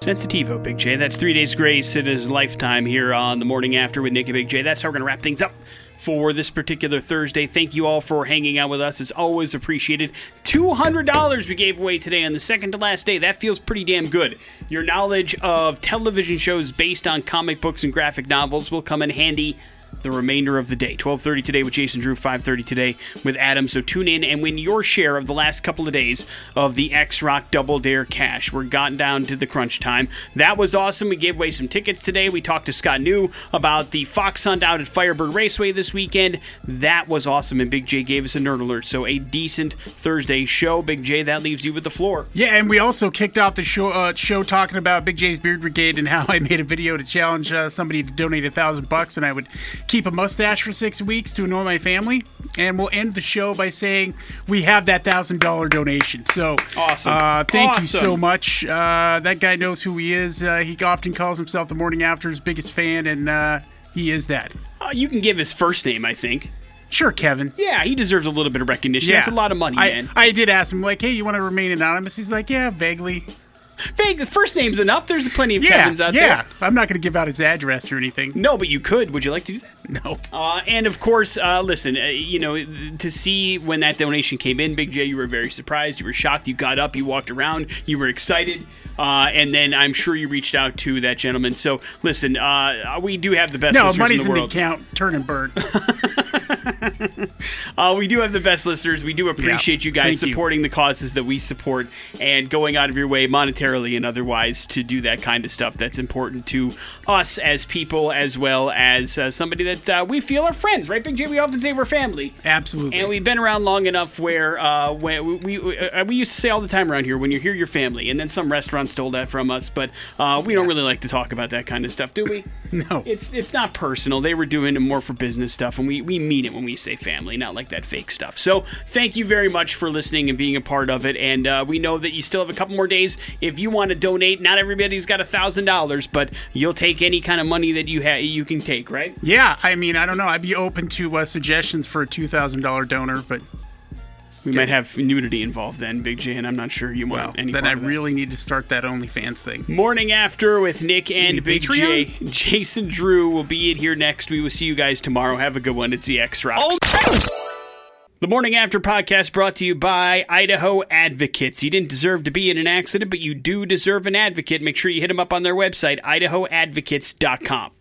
Sensitivo, Big J. That's three days grace in his lifetime here on the morning after with Nick and Big J. That's how we're going to wrap things up for this particular Thursday. Thank you all for hanging out with us. It's always appreciated. $200 we gave away today on the second to last day. That feels pretty damn good. Your knowledge of television shows based on comic books and graphic novels will come in handy the remainder of the day. 12:30 today with Jason Drew, 5:30 today with Adam. So tune in and win your share of the last couple of days of the X Rock Double Dare Cash. We're gotten down to the crunch time. That was awesome. We gave away some tickets today. We talked to Scott New about the Fox Hunt out at Firebird Raceway this weekend. That was awesome, and Big J gave us a nerd alert. So a decent Thursday show. Big J, that leaves you with the floor. Yeah, and we also kicked off the show uh, show talking about Big J's Beard Brigade and how I made a video to challenge uh, somebody to donate a thousand bucks, and I would keep a mustache for six weeks to annoy my family. And we'll end the show by saying we have that thousand dollar donation. So Awesome. Uh, thank you so much. Uh, that guy knows who he is. Uh, he often calls himself the Morning After's biggest fan, and uh, he is that. Uh, you can give his first name, I think. Sure, Kevin. Yeah, he deserves a little bit of recognition. That's a lot of money, I, man. I did ask him, like, hey, you want to remain anonymous? He's like, yeah, vaguely. The first name's enough. There's plenty of Yeah, Kevins out yeah. there. Yeah, I'm not going to give out his address or anything. No, but you could. Would you like to do that? No. Uh, and of course, uh, listen, uh, you know, to see when that donation came in, Big J, you were very surprised. You were shocked. You got up, you walked around, you were excited. Uh, and then I'm sure you reached out to that gentleman. So listen, uh, we do have the best No, money's in in the the account. Turn and burn. Uh, we do have the best listeners. We do appreciate Yeah, you guys thank you. supporting the causes that we support and going out of your way monetarily and otherwise to do that kind of stuff that's important to us as people as well as uh, somebody that uh, we feel are friends, right, Big J? We often say we're family. Absolutely. And we've been around long enough where uh, when we we, uh, we used to say all the time around here, when you're here, you're family. And then some restaurants stole that from us, but uh, we don't really like to talk about that kind of stuff, do we? no. It's it's not personal. They were doing it more for business stuff, and we, we mean it when we say family, not like that fake stuff. So thank you very much for listening and being a part of it. And uh, we know that you still have a couple more days if you want to donate. Not everybody's got a thousand dollars, but you'll take any kind of money that you ha- you can take, right? yeah, I mean, I don't know. I'd be open to uh, suggestions for a $2,000 donor, but We might have nudity involved then, Big J, and I'm not sure you want well, any. then I really need to start that OnlyFans thing. Morning after with Nick and Big J. Jason Drew will be in here next. We will see you guys tomorrow. Have a good one. It's the X Rocks. Oh, the Morning After podcast brought to you by Idaho Advocates. You didn't deserve to be in an accident, but you do deserve an advocate. Make sure you hit them up on their website, idahoadvocates.com.